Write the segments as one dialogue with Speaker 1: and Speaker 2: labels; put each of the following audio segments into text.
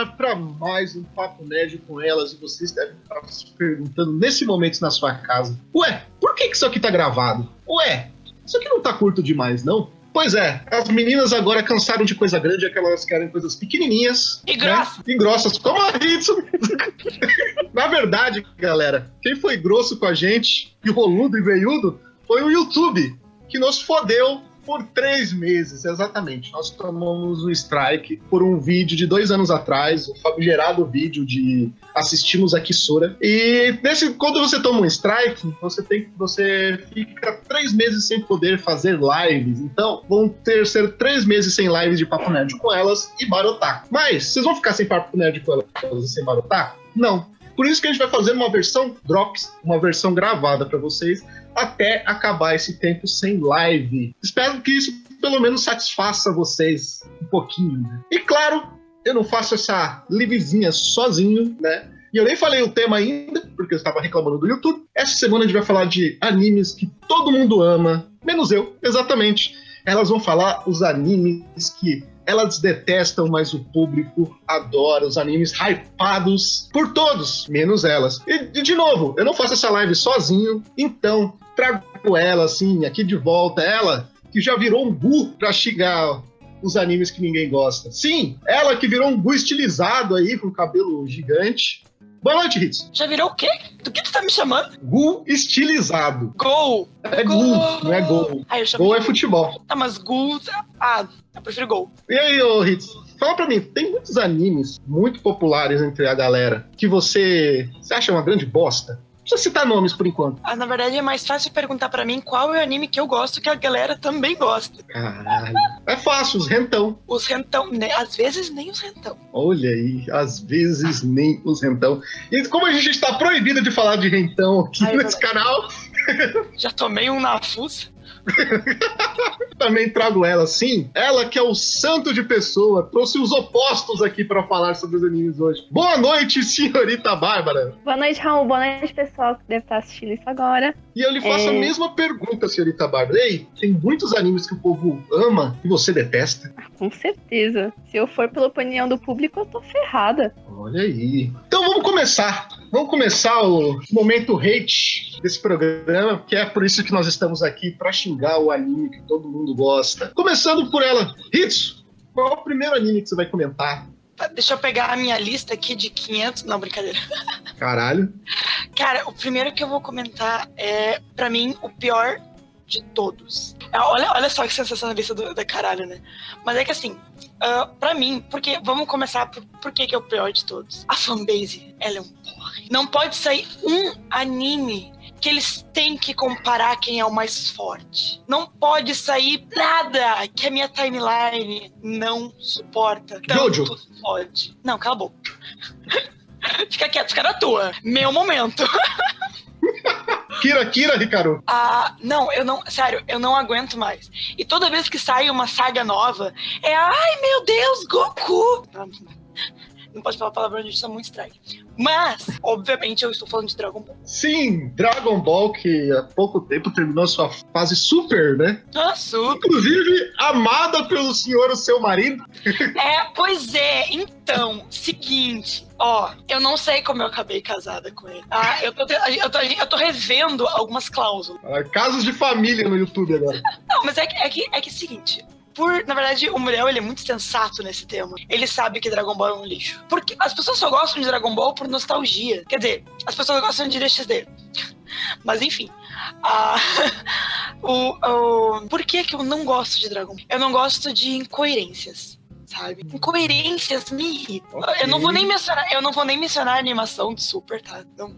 Speaker 1: ar para mais um Papo Nerd com elas e vocês devem estar se perguntando nesse momento na sua casa: Ué, por que, que isso aqui tá gravado? Ué, isso aqui não tá curto demais, não? Pois é, as meninas agora cansaram de coisa grande, é que elas querem coisas pequenininhas.
Speaker 2: E grossas.
Speaker 1: Né? E grossas, como a Hitsu. Na verdade, galera, quem foi grosso com a gente, e roludo e veiudo, foi o YouTube, que nos fodeu por três meses, exatamente. Nós tomamos um strike por um vídeo de dois anos atrás, o famigerado vídeo de assistimos a Kissura. E nesse, quando você toma um strike, você tem você fica três meses sem poder fazer lives. Então, vão ter ser três meses sem lives de Papo Nerd com elas e Barotaku. Mas, vocês vão ficar sem Papo Nerd com elas e sem Barotaku? Não. Por isso que a gente vai fazer uma versão Drops, uma versão gravada para vocês, até acabar esse tempo sem live. Espero que isso pelo menos satisfaça vocês um pouquinho. Né? E claro, eu não faço essa livezinha sozinho, né? E eu nem falei o tema ainda, porque eu estava reclamando do YouTube. Essa semana a gente vai falar de animes que todo mundo ama, menos eu, exatamente. Elas vão falar os animes que elas detestam, mas o público adora os animes hypados por todos, menos elas. E, de novo, eu não faço essa live sozinho, então trago ela, assim, aqui de volta, ela que já virou um bu pra xingar os animes que ninguém gosta. Sim, ela que virou um bu estilizado aí, com cabelo gigante. Boa noite, Ritz.
Speaker 2: Já virou o quê? Do que tu tá me chamando?
Speaker 1: Gu estilizado.
Speaker 2: Gol.
Speaker 1: É Gu, não é gol.
Speaker 2: Ah,
Speaker 1: Gol é futebol.
Speaker 2: Tá, mas Gu... Ah, eu prefiro gol.
Speaker 1: E aí, ô Ritz? Fala pra mim, tem muitos animes muito populares entre a galera que você, você acha uma grande bosta? Precisa citar nomes por enquanto.
Speaker 2: Ah, na verdade é mais fácil perguntar pra mim qual é o anime que eu gosto que a galera também gosta.
Speaker 1: Caralho. É fácil, os rentão.
Speaker 2: Os rentão, né? às vezes nem os rentão.
Speaker 1: Olha aí, às vezes nem os rentão. E como a gente está proibido de falar de rentão aqui
Speaker 2: Ai,
Speaker 1: nesse canal,
Speaker 2: Já tomei um na fuça.
Speaker 1: também trago ela, sim. Ela que é o santo de pessoa, trouxe os opostos aqui para falar sobre os animes hoje. Boa noite, senhorita Bárbara.
Speaker 3: Boa noite, Raul. Boa noite, pessoal que deve estar assistindo isso agora.
Speaker 1: E eu lhe faço a
Speaker 3: É.
Speaker 1: mesma pergunta, senhorita Bárbara. Ei, tem muitos animes que o povo ama e você detesta?
Speaker 3: Ah, Com certeza. Se eu for pela opinião do público, eu tô ferrada.
Speaker 1: Olha aí. Então vamos começar. Vamos começar o momento hate desse programa, que é por isso que nós estamos aqui para xingar o anime que todo mundo gosta. Começando por ela, Hitsu. Qual é o primeiro anime que você vai comentar?
Speaker 2: Tá, Deixa eu pegar a minha lista aqui de 500. Não, brincadeira.
Speaker 1: Caralho.
Speaker 2: Cara, o primeiro que eu vou comentar é, pra mim, o pior de todos. É, Olha, olha só que sensacionalista do, da caralho, né? Mas é que assim, ah, pra mim, porque vamos começar por, por que, que é o pior de todos. A fanbase, ela é um porre. Não pode sair um anime que eles têm que comparar quem é o mais forte. Não pode sair nada que a minha timeline não suporta. Tanto
Speaker 1: Jojo.
Speaker 2: Pode. Não, cala a boca. Fica quieto, fica na tua. Meu momento.
Speaker 1: Kira, Kira, Ricardo.
Speaker 2: Ah, não, eu não, sério, eu não aguento mais. E toda vez que sai uma saga nova, é ai meu Deus, Goku! Não, pode falar palavrão, a gente tá muito estranho. Mas, obviamente, eu estou falando de Dragon Ball.
Speaker 1: Sim, Dragon Ball, que há pouco tempo terminou sua fase super, né?
Speaker 2: Ah, super.
Speaker 1: Inclusive, amada pelo senhor, o seu marido.
Speaker 2: É, pois é, então, seguinte, ó, eu não sei como eu acabei casada com ele. Ah, eu tô, eu tô, eu tô revendo algumas cláusulas.
Speaker 1: Ah, Casos de família no YouTube agora.
Speaker 2: Não, mas é que é que é que é o seguinte. Por, na verdade, o Muriel ele é muito sensato nesse tema. Ele sabe que Dragon Ball é um lixo. Porque as pessoas só gostam de Dragon Ball por nostalgia. Quer dizer, as pessoas gostam de DXD. Mas enfim. ah, o, o- por que, que eu não gosto de Dragon Ball? Eu não gosto de incoerências. Sabe? Incoerências me irritam.
Speaker 1: Ok.
Speaker 2: Eu não vou nem mencionar, eu não vou nem mencionar a animação de Super, tá? Não.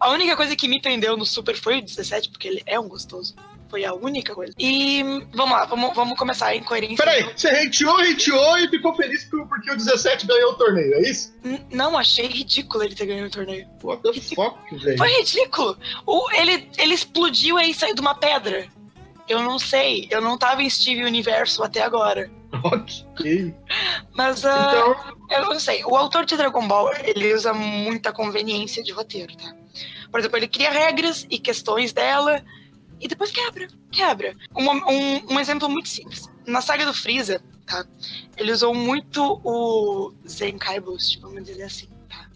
Speaker 2: A única coisa que me prendeu no Super foi o 17, porque ele é um gostoso. Foi a única coisa. E vamos lá, vamos, vamos começar a incoerência.
Speaker 1: Peraí, você hateou, hateou e ficou feliz por- porque o 17 ganhou o torneio, é isso?
Speaker 2: N- Não, achei ridículo ele ter ganho o torneio.
Speaker 1: What the fuck, velho?
Speaker 2: Foi ridículo. O, ele, ele explodiu e saiu de uma pedra. Eu não sei, eu não tava em Steve Universo até agora.
Speaker 1: Ok.
Speaker 2: Mas ah,
Speaker 1: Então,
Speaker 2: eu não sei, o autor de Dragon Ball, ele usa muita conveniência de roteiro, tá? Por exemplo, ele cria regras e questões dela e depois quebra, quebra. Um, um, um exemplo muito simples. Na saga do Freeza, tá? Ele usou muito o Zenkai Boost, vamos dizer assim, tá?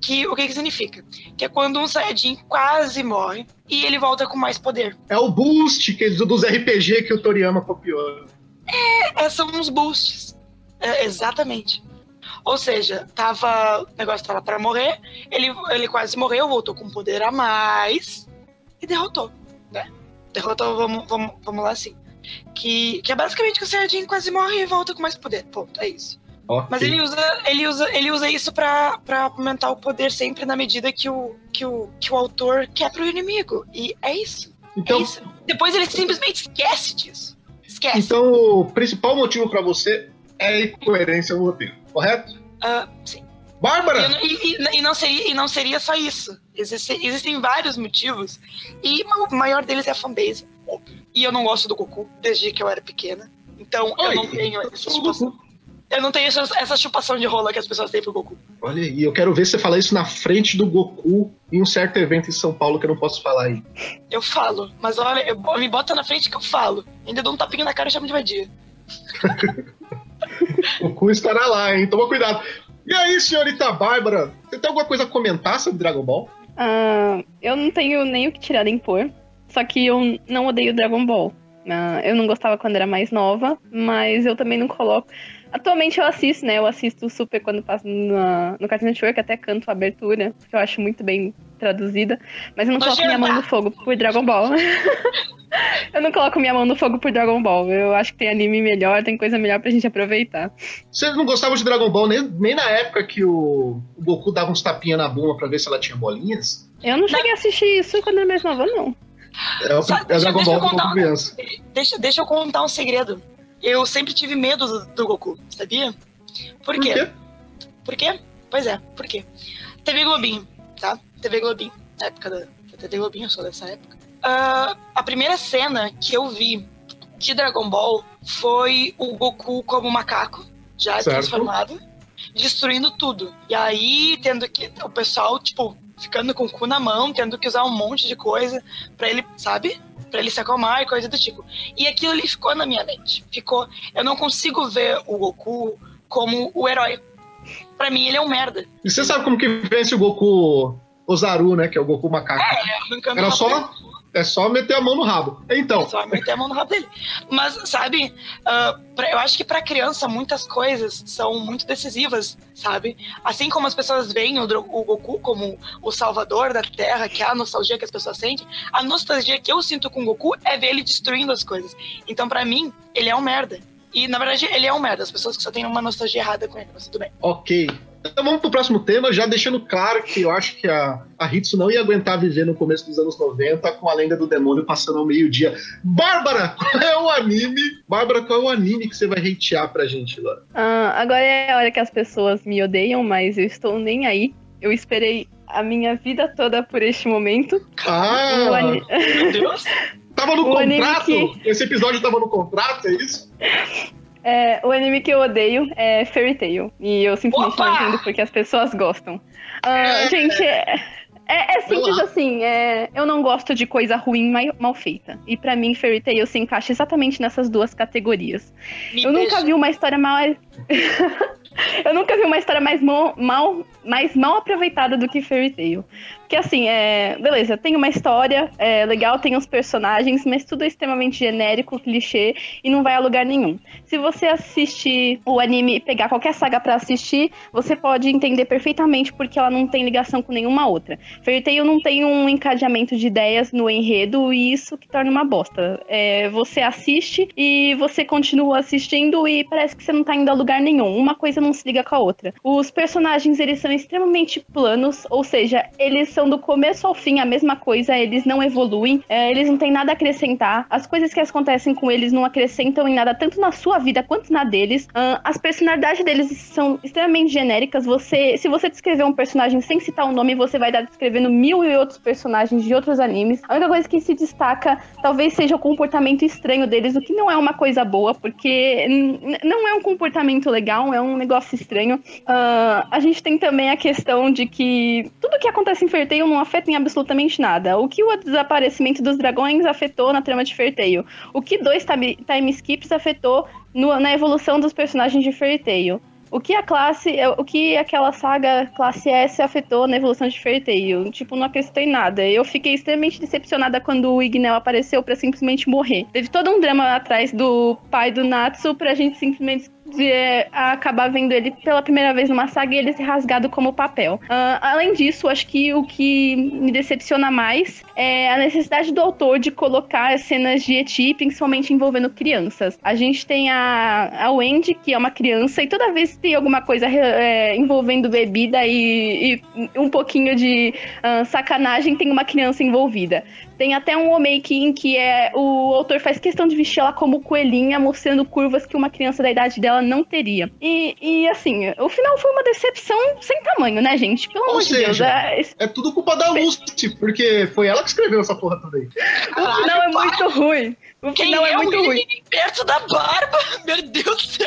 Speaker 2: Que, o que que significa? Que é quando um Saiyajin quase morre e ele volta com mais poder.
Speaker 1: É o boost que eles, dos RPG que o Toriyama copiou.
Speaker 2: É, são uns boosts. É, exatamente. Ou seja, tava, o negócio tava para morrer, ele, ele quase morreu, voltou com poder a mais e derrotou? Derrotou, vamos, vamos, vamos lá assim. Que, que é basicamente que o Saiyajin quase morre e volta com mais poder. Ponto, é isso.
Speaker 1: Ok.
Speaker 2: Mas ele usa, ele usa, ele usa isso pra, pra aumentar o poder sempre na medida que o, que o, que o autor quer pro inimigo. E é isso. É
Speaker 1: Então,
Speaker 2: isso. Depois ele simplesmente esquece disso. Esquece.
Speaker 1: então o principal motivo pra você é a incoerência no roteiro, correto?
Speaker 2: Ah, sim.
Speaker 1: Bárbara!
Speaker 2: eu e- e- e não seria, e não seria só isso. Existem, existem vários motivos. E o maior deles é a fanbase. E eu não gosto do Goku desde que eu era pequena. Então eu
Speaker 1: Oi,
Speaker 2: não tenho essa chupação.
Speaker 1: Goku.
Speaker 2: Eu não tenho essa, essa chupação de rola que as pessoas têm pro Goku.
Speaker 1: Olha, e eu quero ver você falar isso na frente do Goku em um certo evento em São Paulo que eu não posso falar aí.
Speaker 2: Eu falo, mas olha, eu, me bota na frente que eu falo. Ainda dou um tapinha na cara e chamo de vadia.
Speaker 1: O Goku estará lá, hein? Toma cuidado. E aí, senhorita Bárbara, você tem alguma coisa a comentar sobre Dragon Ball?
Speaker 3: Ah, eu não tenho nem o que tirar nem pôr. Só que eu não odeio Dragon Ball. Ah, eu não gostava quando era mais nova, mas eu também não coloco. Atualmente eu assisto, né? Eu assisto super quando passa na- no Cartoon Network, até canto a abertura, que eu acho muito bem traduzida. Mas eu não coloco minha mão no fogo por Dragon Ball. eu não coloco minha mão no fogo por Dragon Ball. Eu acho que tem anime melhor, tem coisa melhor pra gente aproveitar.
Speaker 1: Você não gostava de Dragon Ball nem, nem na época que o, o Goku dava uns tapinhas na bunda pra ver se ela tinha bolinhas?
Speaker 3: Eu não cheguei a assistir isso quando era mais nova, não.
Speaker 1: É o,
Speaker 2: Só-
Speaker 1: é o Dragon
Speaker 2: deixa
Speaker 1: Ball
Speaker 2: eu contar
Speaker 1: criança.
Speaker 2: Deixa, deixa eu contar um segredo. Eu sempre tive medo do, do Goku, sabia? Por
Speaker 1: Por
Speaker 2: quê? Por quê? Pois é, por quê? TV Globinho, tá? TV Globinho, na época da, da TV Globinho, eu sou dessa época. Ah, a primeira cena que eu vi de Dragon Ball foi o Goku como macaco, já
Speaker 1: Certo.
Speaker 2: transformado, destruindo tudo. E aí, tendo que. O pessoal, tipo, ficando com o cu na mão, tendo que usar um monte de coisa pra ele, sabe? Pra ele se acalmar e coisa do tipo. E aquilo ali ficou na minha mente. Ficou. Eu não consigo ver o Goku como o herói. Pra mim, ele é um merda.
Speaker 1: E você sabe como que vence o Goku Ozaru, né? Que é o Goku macaco.
Speaker 2: Arrancando
Speaker 1: Era só-. É só meter a mão no rabo. Então,
Speaker 2: Só meter a mão no rabo dele. Mas, sabe, ah, pra- eu acho que pra criança muitas coisas são muito decisivas, sabe? Assim como as pessoas veem o, o Goku como o salvador da Terra, que é a nostalgia que as pessoas sentem, a nostalgia que eu sinto com o Goku é ver ele destruindo as coisas. Então, pra mim, ele é um merda. E, na verdade, ele é um merda. As pessoas que só têm uma nostalgia errada com ele, mas tudo bem.
Speaker 1: ok. Então vamos pro próximo tema, já deixando claro que eu acho que a, a Hitsu não ia aguentar viver no começo dos anos 90 com a lenda do demônio passando ao meio-dia. Bárbara, qual é o anime? Bárbara, qual é o anime que você vai hatear pra gente, Laura?
Speaker 3: Ah, agora é a hora que as pessoas me odeiam, mas eu estou nem aí. Eu esperei a minha vida toda por este momento.
Speaker 1: Ah,
Speaker 3: ani-
Speaker 2: Meu Deus!
Speaker 1: tava no
Speaker 3: o
Speaker 1: contrato?
Speaker 3: que-
Speaker 1: Esse episódio tava no contrato, é isso?
Speaker 3: é, o anime que eu odeio é Fairy Tail. E eu simplesmente
Speaker 2: Opa!
Speaker 3: não entendo porque as pessoas gostam.
Speaker 1: É.
Speaker 3: Gente, é, é- é simples assim. é, eu não gosto de coisa ruim mai- mal feita. E pra mim, Fairy Tail se encaixa exatamente nessas duas categorias.
Speaker 2: Me
Speaker 3: Eu nunca
Speaker 2: beija.
Speaker 3: vi uma história mal. eu nunca vi uma história mais mal, mal, mais mal aproveitada do que Fairy Tail. Porque assim, é. Beleza, tem uma história, é legal, tem os personagens, mas tudo é extremamente genérico, clichê e não vai a lugar nenhum. Se você assistir o anime e pegar qualquer saga pra assistir, você pode entender perfeitamente porque ela não tem ligação com nenhuma outra. Fairy Tail não tem um encadeamento de ideias no enredo e isso que torna uma bosta. É, você assiste e você continua assistindo e parece que você não tá indo a lugar nenhum. Uma coisa não se liga com a outra. Os personagens, eles são extremamente planos, ou seja, eles são do começo ao fim a mesma coisa, eles não evoluem, é, eles não têm nada a acrescentar. As coisas que acontecem com eles não acrescentam em nada, tanto na sua vida quanto na deles. Ahn, as personalidades deles são extremamente genéricas. Você, se você descrever um personagem sem citar o nome, você vai estar descrevendo mil e outros personagens de outros animes. A única coisa que se destaca talvez seja o comportamento estranho deles, o que não é uma coisa boa, porque não é um comportamento legal, é um negócio estranho. Ah, a gente tem também também a questão de que tudo que acontece em Tail não afeta em absolutamente nada. O que o desaparecimento dos dragões afetou na trama de Tail? O que dois time, skips afetou no, na evolução dos personagens de Tail? O que a classe, o que aquela saga classe S afetou na evolução de Tail? Tipo, não acrescentei nada. Eu fiquei extremamente decepcionada quando o Ignel apareceu para simplesmente morrer. Teve todo um drama atrás do pai do Natsu pra gente simplesmente de é, acabar vendo ele pela primeira vez numa saga e ele ser rasgado como papel. Uh, além disso, acho que o que me decepciona mais é a necessidade do autor de colocar cenas de eti, principalmente envolvendo crianças. A gente tem a, a Wendy, que é uma criança, e toda vez que tem alguma coisa é, envolvendo bebida e, e, um pouquinho de uh, sacanagem, tem uma criança envolvida. Tem até um omake em que é, o autor faz questão de vestir ela como coelhinha, mostrando curvas que uma criança da idade dela não teria. E, e assim, o final foi uma decepção sem tamanho, né, gente? Pelo
Speaker 1: Ou
Speaker 3: amor
Speaker 1: seja,
Speaker 3: de Deus. É,
Speaker 1: é tudo culpa da Lucy, porque foi ela que escreveu essa porra toda aí.
Speaker 3: o final é muito ruim. O
Speaker 2: Quem
Speaker 3: final é,
Speaker 2: é
Speaker 3: muito
Speaker 2: o
Speaker 3: ruim.
Speaker 2: perto da barba? Meu Deus do céu.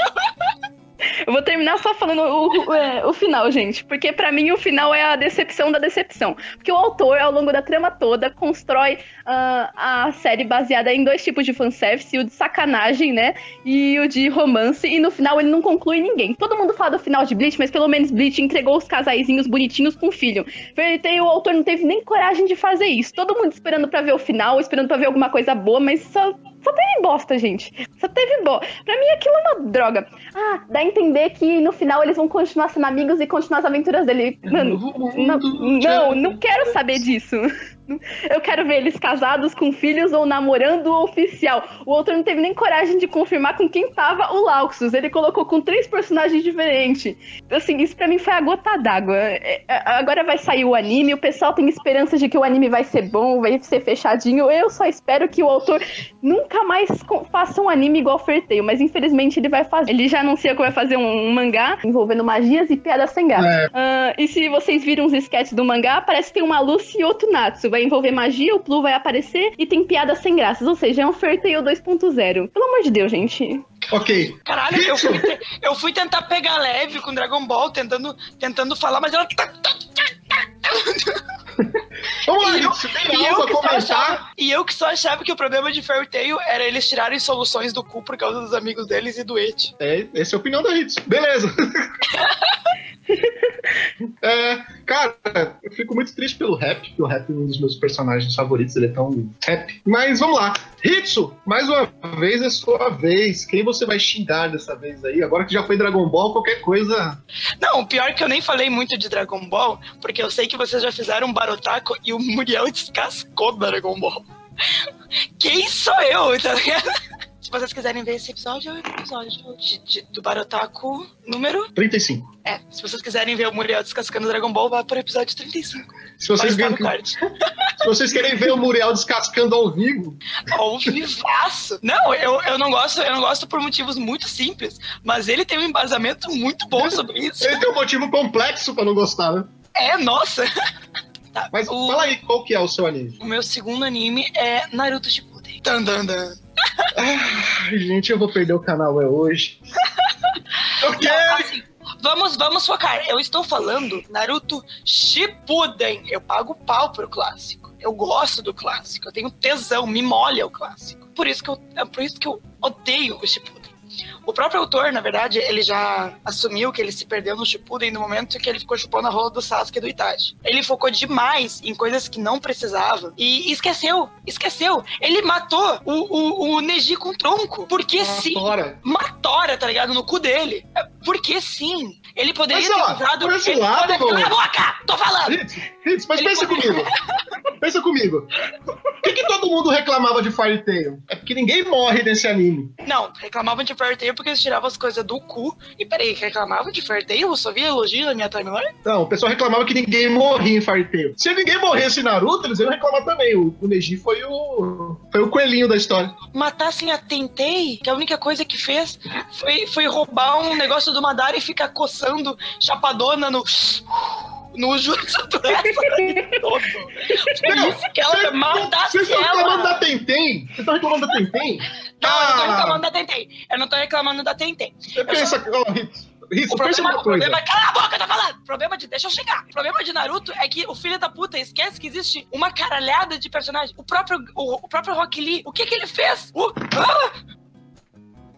Speaker 3: Eu vou terminar só falando o, o, é, o final, gente. Porque para mim o final é a decepção da decepção. Porque o autor, ao longo da trama toda, constrói uh, a série baseada em dois tipos de fanservice: o de sacanagem, né? E o de romance. E no final ele não conclui ninguém. Todo mundo fala do final de Bleach, mas pelo menos Bleach entregou os casaizinhos bonitinhos com filho. Fairy o autor não teve nem coragem de fazer isso. Todo mundo esperando para ver o final, esperando para ver alguma coisa boa, mas só só teve bosta, gente. Só teve bosta. Pra mim aquilo é uma droga. Ah, dá a entender que no final eles vão continuar sendo amigos e continuar as aventuras dele. Mano, não, não, não quero saber disso. Eu quero ver eles casados com filhos ou namorando oficial. O outro não teve nem coragem de confirmar com quem tava o Lauxus. Ele colocou com três personagens diferentes. Assim, isso pra mim foi a gota d'água. É, é, agora vai sair o anime, o pessoal tem esperança de que o anime vai ser bom, vai ser fechadinho. Eu só espero que o autor nunca mais faça um anime igual Ferteio, mas infelizmente ele vai fazer. Ele já anuncia que vai fazer um mangá envolvendo magias e piadas sem graça. É. Uh, e se vocês viram os sketches do mangá, parece que tem uma Lucy e outro Natsu. Vai vai envolver magia, o Plu vai aparecer e tem piadas sem graças. Ou seja, é um Fairy 2.0. Pelo amor de Deus, gente.
Speaker 1: Ok.
Speaker 2: Caralho, eu fui, eu fui tentar pegar leve com Dragon Ball, tentando, tentando falar, mas ela. Tá, tá, tá,
Speaker 1: Vamos lá, e eu, tem algo a comentar?
Speaker 2: Achava, e eu que só achava que o problema de Fairy Tail era eles tirarem soluções do cu por causa dos amigos deles e do It.
Speaker 1: É, essa é a opinião da Hits. Beleza. é, cara, eu fico muito triste pelo rap, porque o rap é um dos meus personagens favoritos, ele é tão rap. Mas vamos lá. Hitsu, mais uma vez é sua vez. Quem você vai xingar dessa vez aí? Agora que já foi Dragon Ball, qualquer coisa.
Speaker 2: Não, pior é que eu nem falei muito de Dragon Ball, porque eu sei que vocês já fizeram um Barotaco e o Muriel descascou Dragon Ball. Quem sou eu, tá ligado? Se vocês quiserem ver esse episódio, é o episódio de, de, do Barotaku número
Speaker 1: 35.
Speaker 2: É, se vocês quiserem ver o Muriel descascando Dragon Ball, vá para o episódio 35.
Speaker 1: Se vocês, viram, se vocês querem ver o Muriel descascando ao vivo.
Speaker 2: Ao vivaço. Não, eu, eu não gosto, eu não gosto por motivos muito simples, mas ele tem um embasamento muito bom sobre isso.
Speaker 1: Ele tem um motivo complexo para não gostar, né?
Speaker 2: É, nossa.
Speaker 1: Tá, mas o, fala aí qual que é o seu anime.
Speaker 2: O meu segundo anime é Naruto Shippuden. Dan, dan.
Speaker 1: Ai, gente, eu vou perder o canal é hoje.
Speaker 2: ok! Não, assim, vamos, vamos focar. Eu estou falando Naruto Shippuden. Eu pago pau pro clássico. Eu gosto do clássico. Eu tenho tesão, me molha o clássico. Por isso que eu, é por isso que eu odeio o Shippuden. O próprio autor, na verdade, ele já assumiu que ele se perdeu no Shippuden no momento que ele ficou chupando a rola do Sasuke e do Itachi. Ele focou demais em coisas que não precisava e esqueceu, esqueceu. Ele matou o, o, o Neji com tronco. Porque sim. Matora, tá ligado? No cu dele. É, porque sim. Ele poderia
Speaker 1: mas,
Speaker 2: ter
Speaker 1: ó,
Speaker 2: usado...
Speaker 1: Por esse lado,
Speaker 2: Cala a boca! Tô falando!
Speaker 1: Hits, mas ele pensa poderia... comigo. pensa comigo. Por que, que todo mundo reclamava de Fire Tail? É porque ninguém morre nesse anime.
Speaker 2: Não, reclamavam de Fire Tail porque eles tiravam as coisas do cu. E peraí, reclamavam de Fire Tail? Eu só via elogio na minha timeline?
Speaker 1: Não, o pessoal reclamava que ninguém morria em Fire Tail. Se ninguém morresse em Naruto, eles iam reclamar também. O, o Neji foi o. Foi o coelhinho da história.
Speaker 2: Matassem a Tentei, que a única coisa que fez foi, foi roubar um negócio do Madara e ficar coçando chapadona no no Jutsu do todo. Não, que ela matasse
Speaker 1: Vocês estão reclamando da Tentem? Vocês estão reclamando da Tentem?
Speaker 2: Não, ah. eu não tô reclamando da Tentem. Eu não tô reclamando da Tentem.
Speaker 1: Você pensa, só... oh, Isso,
Speaker 2: O problema, o problema é. Cala a boca, tá falando! O problema de. Deixa eu chegar. O problema de Naruto é que o filho da puta esquece que existe uma caralhada de personagens. O próprio, o, o próprio Rock Lee, o que que ele fez? O. Ah!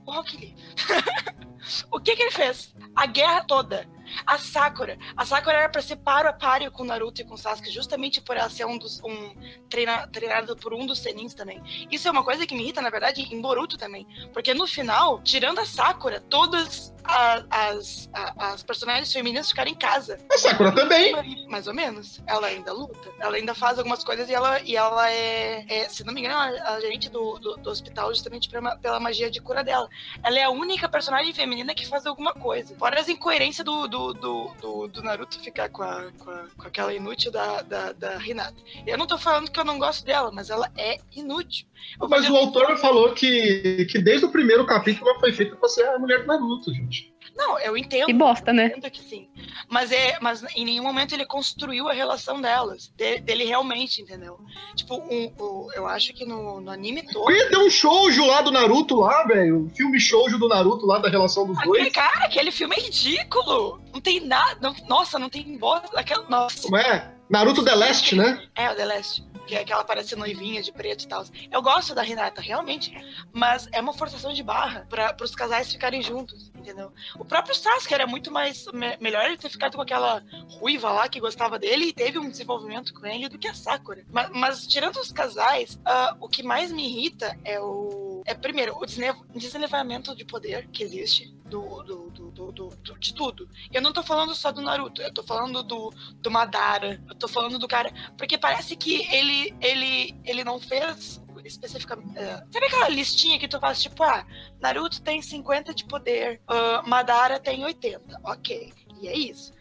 Speaker 2: O Rock Lee. o que que ele fez? A guerra toda. A Sakura. A Sakura era pra ser paro a páreo com Naruto e com Sasuke, justamente por ela ser um dos. Um, treina, treinada por um dos Senins também. Isso é uma coisa que me irrita, na verdade, em Boruto também. Porque no final, tirando a Sakura, todas a- as, a- as personagens femininas ficaram em casa.
Speaker 1: A Sakura também.
Speaker 2: Mais ou menos. Ela ainda luta. Ela ainda faz algumas coisas e ela, e ela é, é, se não me engano, a, a gerente do, do, do hospital justamente pela, pela magia de cura dela. Ela é a única personagem feminina que faz alguma coisa. Fora as incoerências do, do, do, do, do Naruto ficar com, a, com, a- com aquela inútil da, da, da Hinata. Eu não tô falando que eu não gosto dela, mas ela é inútil. Eu
Speaker 1: Mas o autor falou que, que desde o primeiro capítulo ela foi feita pra ser a mulher do Naruto, gente.
Speaker 2: Não, eu entendo.
Speaker 3: Que bosta, né?
Speaker 2: Entendo que sim. Mas, é, mas em nenhum momento ele construiu a relação delas. de- dele realmente, entendeu? Tipo, um, o- eu acho que no, no anime todo.
Speaker 1: Ia ter um shoujo lá do Naruto lá, velho. Um filme shoujo do Naruto lá, da relação dos
Speaker 2: Aquele
Speaker 1: dois.
Speaker 2: cara, aquele filme é ridículo. Não tem nada. não- nossa, não tem bosta. Aquela, nossa.
Speaker 1: Como é? Naruto The Last, né?
Speaker 2: É, o The Last. Que é aquela parece noivinha de preto e tal. Eu gosto da Hinata, realmente. Mas é uma forçação de barra para os casais ficarem juntos, entendeu? O próprio Sasuke era muito mais. me- melhor ele ter ficado com aquela ruiva lá que gostava dele e teve um desenvolvimento com ele do que a Sakura. Mas, mas tirando os casais, ah, o que mais me irrita é o. É primeiro, o desenvolvimento de poder que existe do, do, do, do- de tudo. Eu não tô falando só do Naruto, eu tô falando do, do Madara, eu tô falando do cara. Porque parece que ele, ele, ele não fez especificamente. é, sabe aquela listinha que tu faz, tipo, ah, Naruto tem 50 de poder, ah, Madara tem 80. Ok. E é isso.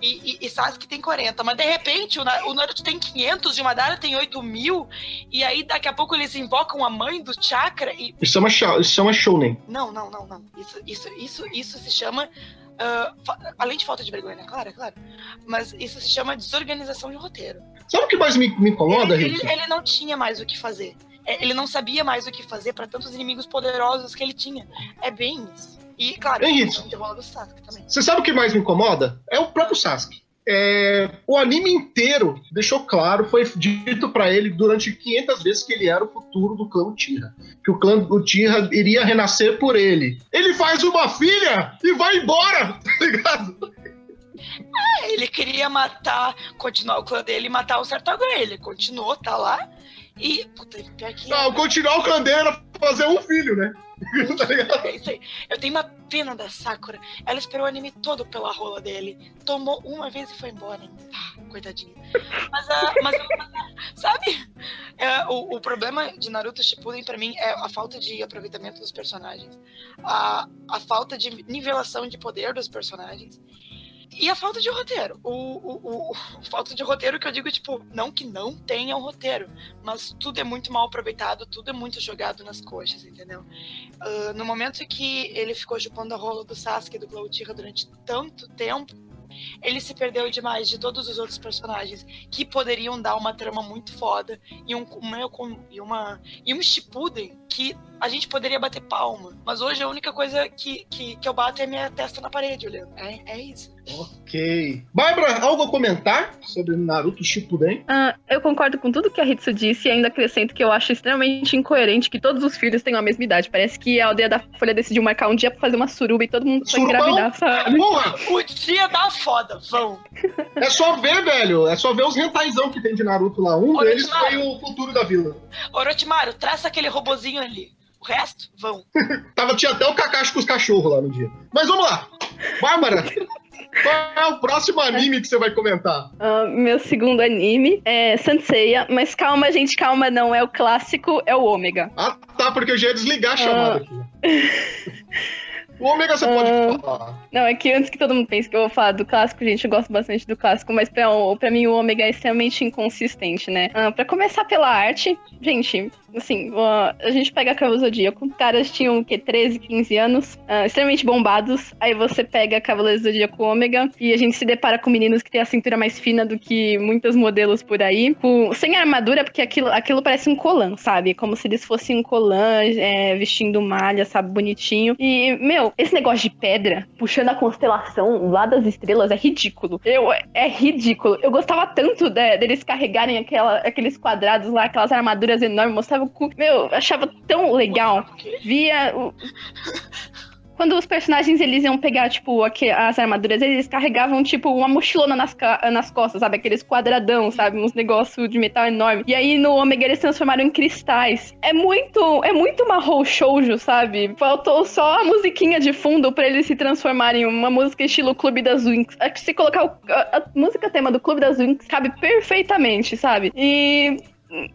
Speaker 2: E, e, e Sasuke tem 40. Mas de repente o, o Naruto tem 500 e o Madara tem 8 mil. E aí daqui a pouco eles invocam a mãe do chakra e
Speaker 1: Isso chama, isso chama shounen.
Speaker 2: não, não, não, não. Isso, isso, isso, isso se chama. fa- além de falta de vergonha, né? Claro, é claro. Mas isso se chama desorganização de roteiro.
Speaker 1: Sabe o que mais me, me incomoda,
Speaker 2: ele, ele, ele não tinha mais o que fazer. É, Ele não sabia mais o que fazer para tantos inimigos poderosos que ele tinha. É bem isso. E, claro, tem
Speaker 1: isso.
Speaker 2: o rola do Sasuke também.
Speaker 1: Você sabe o que mais me incomoda? É o próprio Sasuke. É, o anime inteiro deixou claro, foi dito pra ele durante 500 vezes que ele era o futuro do clã Uchiha. Que o clã Uchiha iria renascer por ele. Ele faz uma filha e vai embora, tá ligado?
Speaker 2: É, Ele queria matar, continuar o clã dele e matar o Sartogan. Ele continuou, tá lá. E, puta, pior que.
Speaker 1: Não, continuar o clã dele era fazer um filho, né? tá ligado?
Speaker 2: É isso aí. Eu tenho uma pena da Sakura. Ela esperou o anime todo pela rola dele. Tomou uma vez e foi embora. Ah, coitadinha. Mas, ah, mas sabe? É, o, o problema de Naruto Shippuden pra mim é a falta de aproveitamento dos personagens. A, a falta de nivelação de poder dos personagens. E a falta de roteiro. O, o, o, falta de roteiro que eu digo, tipo, não que não tenha um roteiro, mas tudo é muito mal aproveitado, tudo é muito jogado nas coxas, entendeu? Ah, no momento que ele ficou chupando a rola do Sasuke e do Cloutira durante tanto tempo, ele se perdeu demais de todos os outros personagens que poderiam dar uma trama muito foda e um, e uma e um Shippuden que a gente poderia bater palma. Mas hoje a única coisa que, que, que eu bato é minha testa na parede olhando. É, é isso.
Speaker 1: Ok. Bárbara, algo a comentar sobre Naruto Shippuden?
Speaker 3: Ah, eu concordo com tudo que a Hitsu disse e ainda acrescento que eu acho extremamente incoerente que todos os filhos tenham a mesma idade. Parece que a aldeia da Folha decidiu marcar um dia pra fazer uma suruba e todo mundo foi
Speaker 1: Surubão?
Speaker 3: engravidar, sabe?
Speaker 1: Porra,
Speaker 2: O dia da foda, vão!
Speaker 1: é só ver, velho. É só ver os rentaizão que tem de Naruto lá. Um
Speaker 2: Olha
Speaker 1: deles foi o futuro da vila.
Speaker 2: Orochimaru, traça aquele robozinho ali. O resto, vão.
Speaker 1: Tava, tinha até o Kakashi com os cachorros lá no dia. Mas vamos lá. Bárbara, qual é o próximo anime que você vai comentar?
Speaker 3: Ah, meu segundo anime é Sanseiya, mas calma, gente, calma, não é o clássico, é o Ômega.
Speaker 1: Ah, tá, porque eu já ia desligar a chamada aqui. O Ômega você pode
Speaker 3: Ah.
Speaker 1: falar.
Speaker 3: Não, é que antes que todo mundo pense que eu vou falar do clássico, gente, eu gosto bastante do clássico, mas pra, pra mim o Ômega é extremamente inconsistente, né? Ah, pra começar pela arte, gente, assim, a gente pega Cavaleiro Zodíaco, caras tinham o quê? 13, 15 anos, uh, extremamente bombados. Aí você pega Cavaleiro Zodíaco Ômega e a gente se depara com meninos que têm a cintura mais fina do que muitos modelos por aí, com, sem armadura, porque aquilo, aquilo parece um colan, sabe? Como se eles fossem um colan é, vestindo malha, sabe? Bonitinho. E, meu, esse negócio de pedra, puxando a constelação lá das estrelas, é ridículo. Eu, é ridículo. Eu gostava tanto de, deles carregarem aquela, aqueles quadrados lá, aquelas armaduras enormes, mostrava o cu. Meu, eu achava tão legal. Via. O... Quando os personagens eles iam pegar, tipo, as armaduras, eles carregavam, tipo, uma mochilona nas, nas costas, sabe? Aqueles quadradão, sabe? Uns negócios de metal enorme. E aí no Omega eles transformaram em cristais. É muito, é muito marrom shoujo, sabe? Faltou só a musiquinha de fundo para eles se transformarem em uma música estilo Clube das Winx. Que se colocar o, a, a música tema do Clube das Winx cabe perfeitamente, sabe? E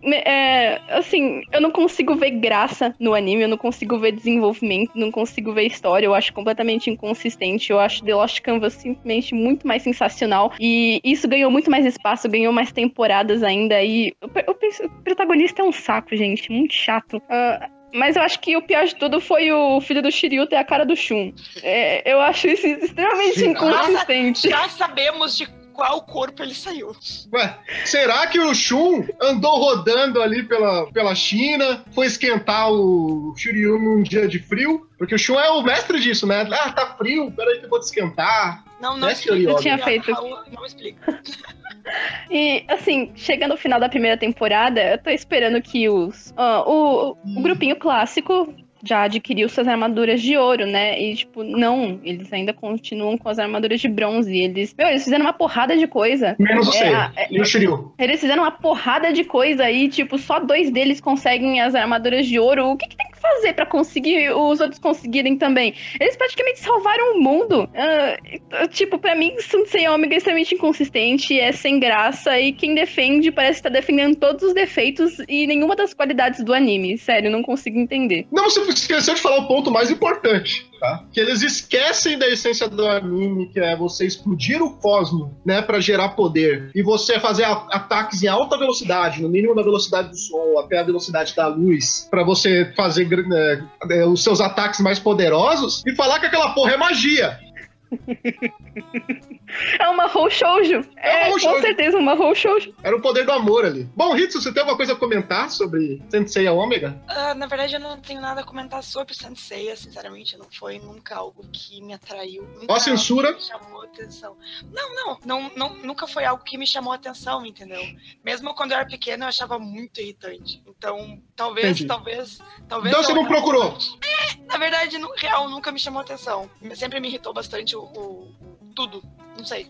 Speaker 3: é, assim, eu não consigo ver graça no anime, eu não consigo ver desenvolvimento, não consigo ver história, eu acho completamente inconsistente. Eu acho The Lost Canvas simplesmente muito mais sensacional. E isso ganhou muito mais espaço, ganhou mais temporadas ainda. E o, o, o protagonista é um saco, gente, muito chato. Uh, mas eu acho que o pior de tudo foi o filho do Shiryu ter a cara do Shun. É, eu acho isso extremamente inconsistente.
Speaker 2: Já sabemos de qual corpo ele saiu.
Speaker 1: Ué, será que o Shun andou rodando ali pela, pela China, foi esquentar o Shiryu num dia de frio? Porque o Shun é o mestre disso, né? Ah, tá frio, peraí que eu vou te esquentar.
Speaker 2: Não, não,
Speaker 3: explica, eu tinha feito. Não, não explica. E, assim, chegando no final da primeira temporada, eu tô esperando que os. Uh, o, o grupinho clássico já adquiriu suas armaduras de ouro, né? E, tipo, não, eles ainda continuam com as armaduras de bronze. Eles, meu, eles fizeram uma porrada de coisa.
Speaker 1: Menos é, o é, e o Shiryu.
Speaker 3: Eles fizeram uma porrada de coisa e, tipo, só dois deles conseguem as armaduras de ouro. O que, que tem que fazer para conseguir os outros conseguirem também? Eles praticamente salvaram o mundo. Uh, tipo, para mim, Sensei Omega é extremamente inconsistente, é sem graça e quem defende parece estar defendendo todos os defeitos e nenhuma das qualidades do anime. Sério, não consigo entender.
Speaker 1: Não, você esqueceu de falar o ponto mais importante, tá? Que eles esquecem da essência do anime, que é você explodir o cosmo, né, para gerar poder, e você fazer ataques em alta velocidade, no mínimo da velocidade do som, até a velocidade da luz, para você fazer é, os seus ataques mais poderosos, e falar que aquela porra é magia.
Speaker 3: É uma Mahou Shoujo. É, é com shoujo. certeza uma Mahou Shoujo.
Speaker 1: Era o poder do amor ali. Bom, Hitsu, você tem alguma coisa a comentar sobre Sensei Omega?
Speaker 2: Uh, na verdade, eu não tenho nada a comentar sobre Sensei, sinceramente. Não foi nunca algo que me atraiu.
Speaker 1: Ó a censura.
Speaker 2: Me chamou atenção. Não, não, não, não, nunca foi algo que me chamou atenção, entendeu? Mesmo quando eu era pequena, eu achava muito irritante. Então, talvez, Entendi. talvez, talvez...
Speaker 1: Então você não procurou?
Speaker 2: É, na verdade, no real, nunca me chamou atenção. Sempre me irritou bastante o, o tudo. Não sei.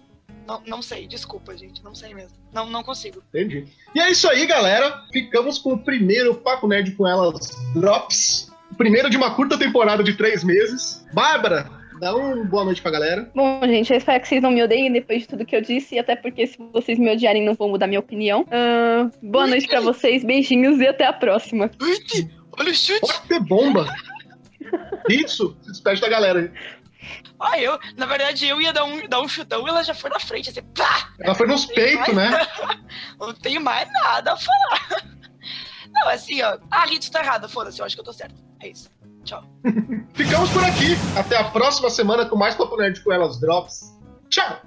Speaker 2: Não, não sei, desculpa, gente. Não sei mesmo. Não, não consigo.
Speaker 1: Entendi. E é isso aí, galera. Ficamos com o primeiro Papo Nerd com elas Drops. O primeiro de uma curta temporada de três meses. Bárbara, dá uma boa noite pra galera.
Speaker 3: Bom, gente, eu espero que vocês não me odeiem depois de tudo que eu disse, até porque se vocês me odiarem, não vão mudar minha opinião. Uh, boa noite pra vocês, beijinhos e até a próxima.
Speaker 2: Olha o chute!
Speaker 1: Pode ter bomba! Isso, se despede da galera aí.
Speaker 2: Ah, eu, na verdade, eu ia dar um, dar um chutão e ela já foi na frente, assim, pá!
Speaker 1: Ela foi nos peitos, né?
Speaker 2: não tenho mais nada a falar. Não, assim, ó. Ah, Rito tá errada, foda-se, eu acho que eu tô certo. É isso. Tchau.
Speaker 1: Ficamos por aqui. Até a próxima semana com mais Papo Nerd com Elas Drops. Tchau!